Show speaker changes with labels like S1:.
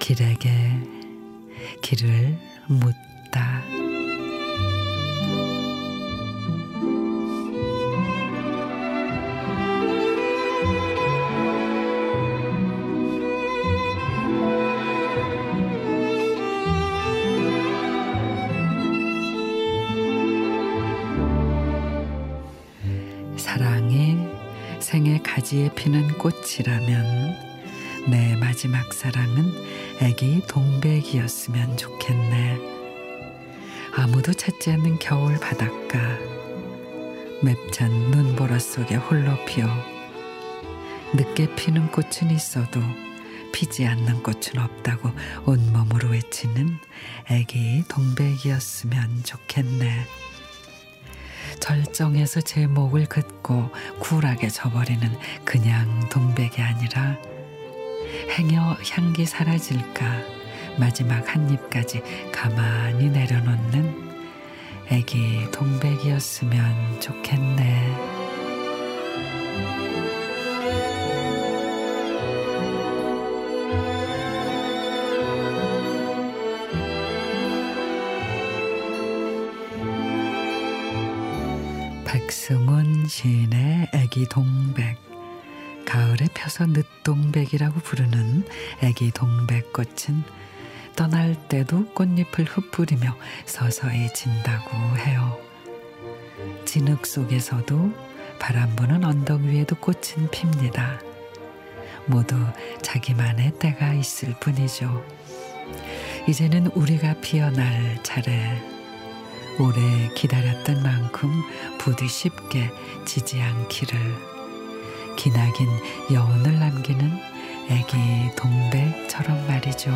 S1: 길에게 길을 묻다. 생애 가지에 피는 꽃이라면 내 마지막 사랑은 애기 동백이었으면 좋겠네. 아무도 찾지 않는 겨울 바닷가 맵찬 눈보라 속에 홀로 피어 늦게 피는 꽃은 있어도 피지 않는 꽃은 없다고 온몸으로 외치는 애기 동백이었으면 좋겠네. 절정에서 제 목을 긋고 쿨하게 져버리는 그냥 동백이 아니라 행여 향기 사라질까 마지막 한 입까지 가만히 내려놓는 애기 동백이었으면 좋겠네. 백승훈 시인의 애기 동백 가을에 펴서 늦동백이라고 부르는 애기 동백꽃은 떠날 때도 꽃잎을 흩뿌리며 서서히 진다고 해요. 진흙 속에서도 바람 부는 언덕 위에도 꽃은 핍니다. 모두 자기만의 때가 있을 뿐이죠. 이제는 우리가 피어날 차례. 오래 기다렸던 만큼 부디 쉽게 지지 않기를. 기나긴 여운을 남기는 애기 동백처럼 말이죠.